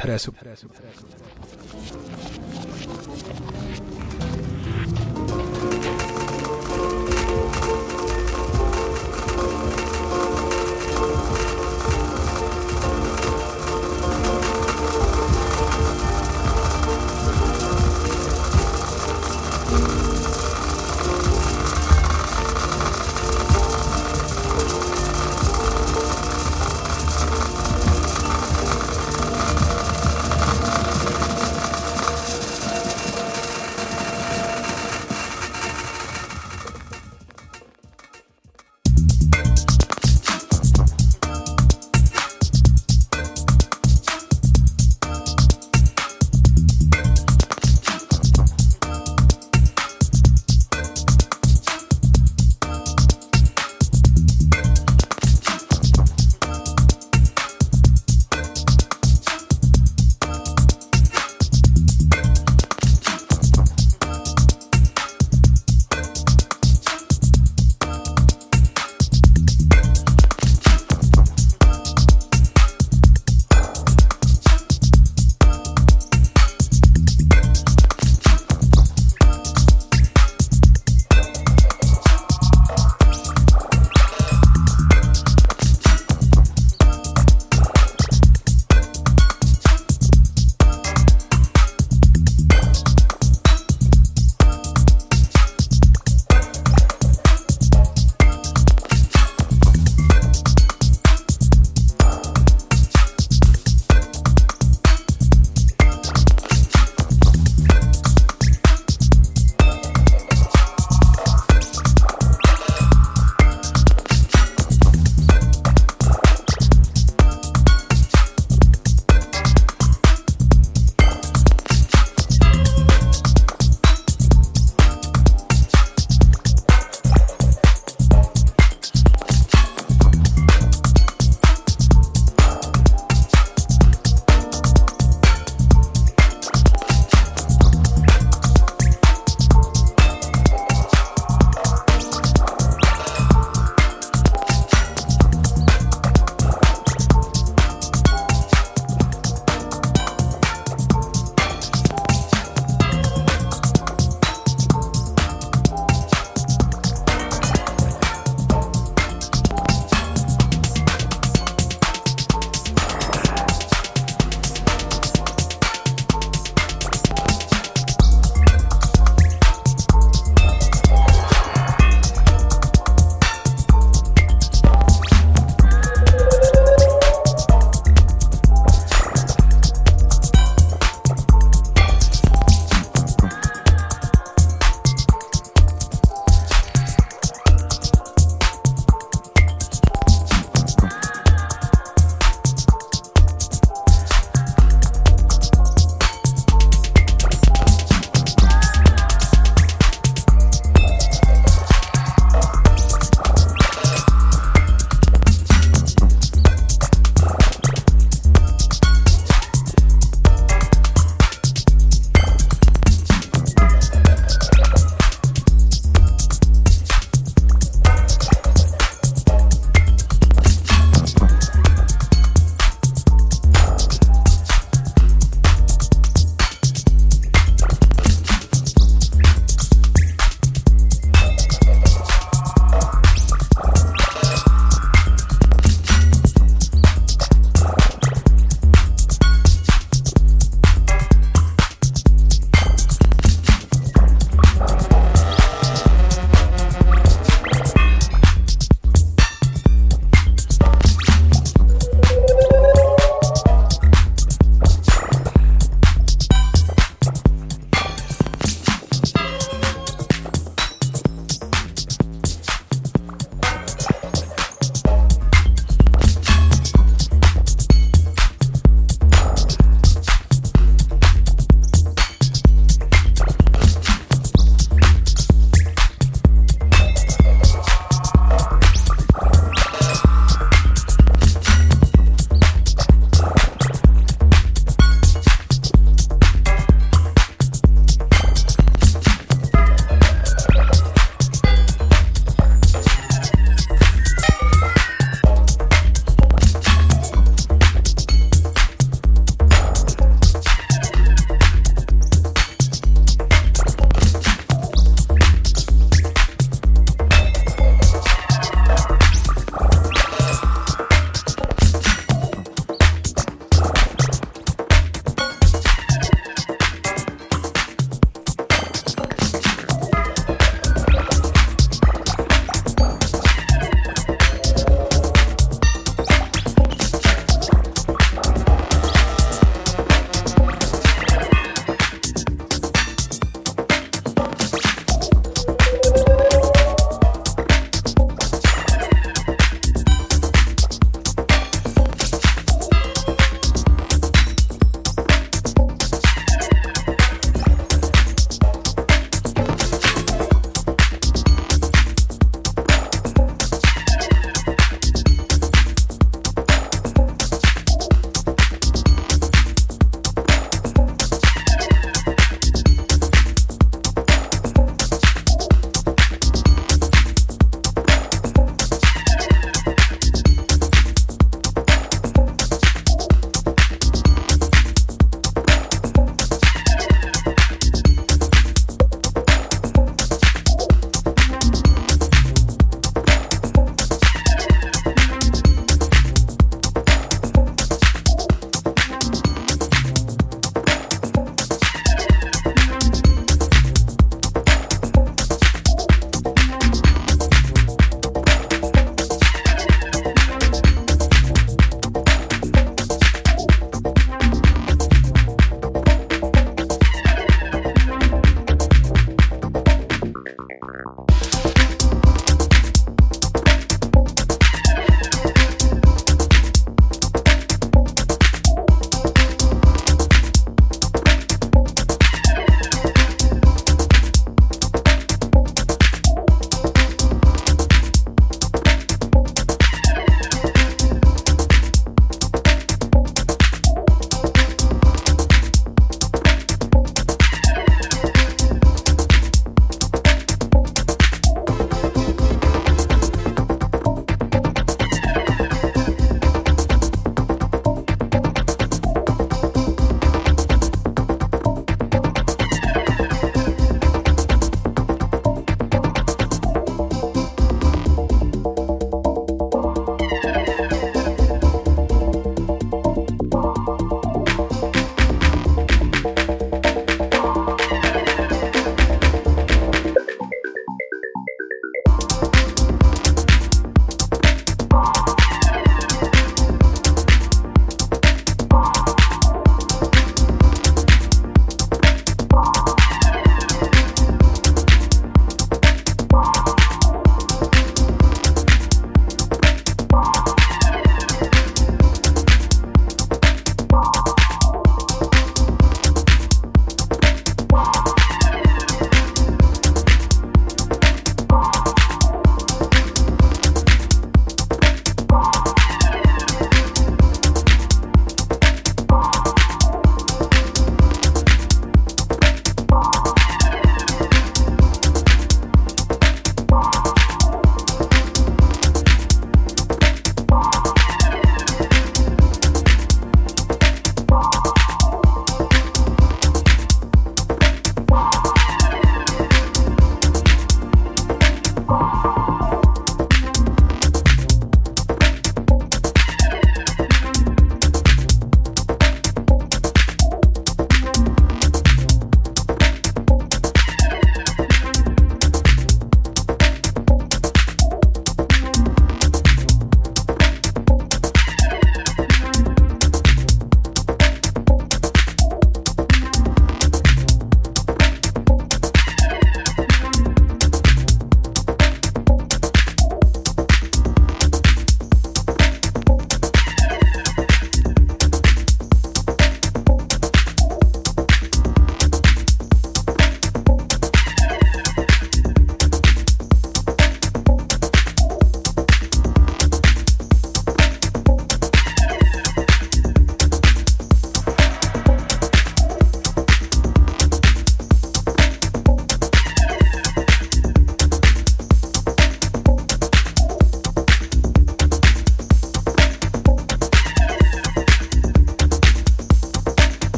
interessa.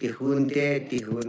junte, junte,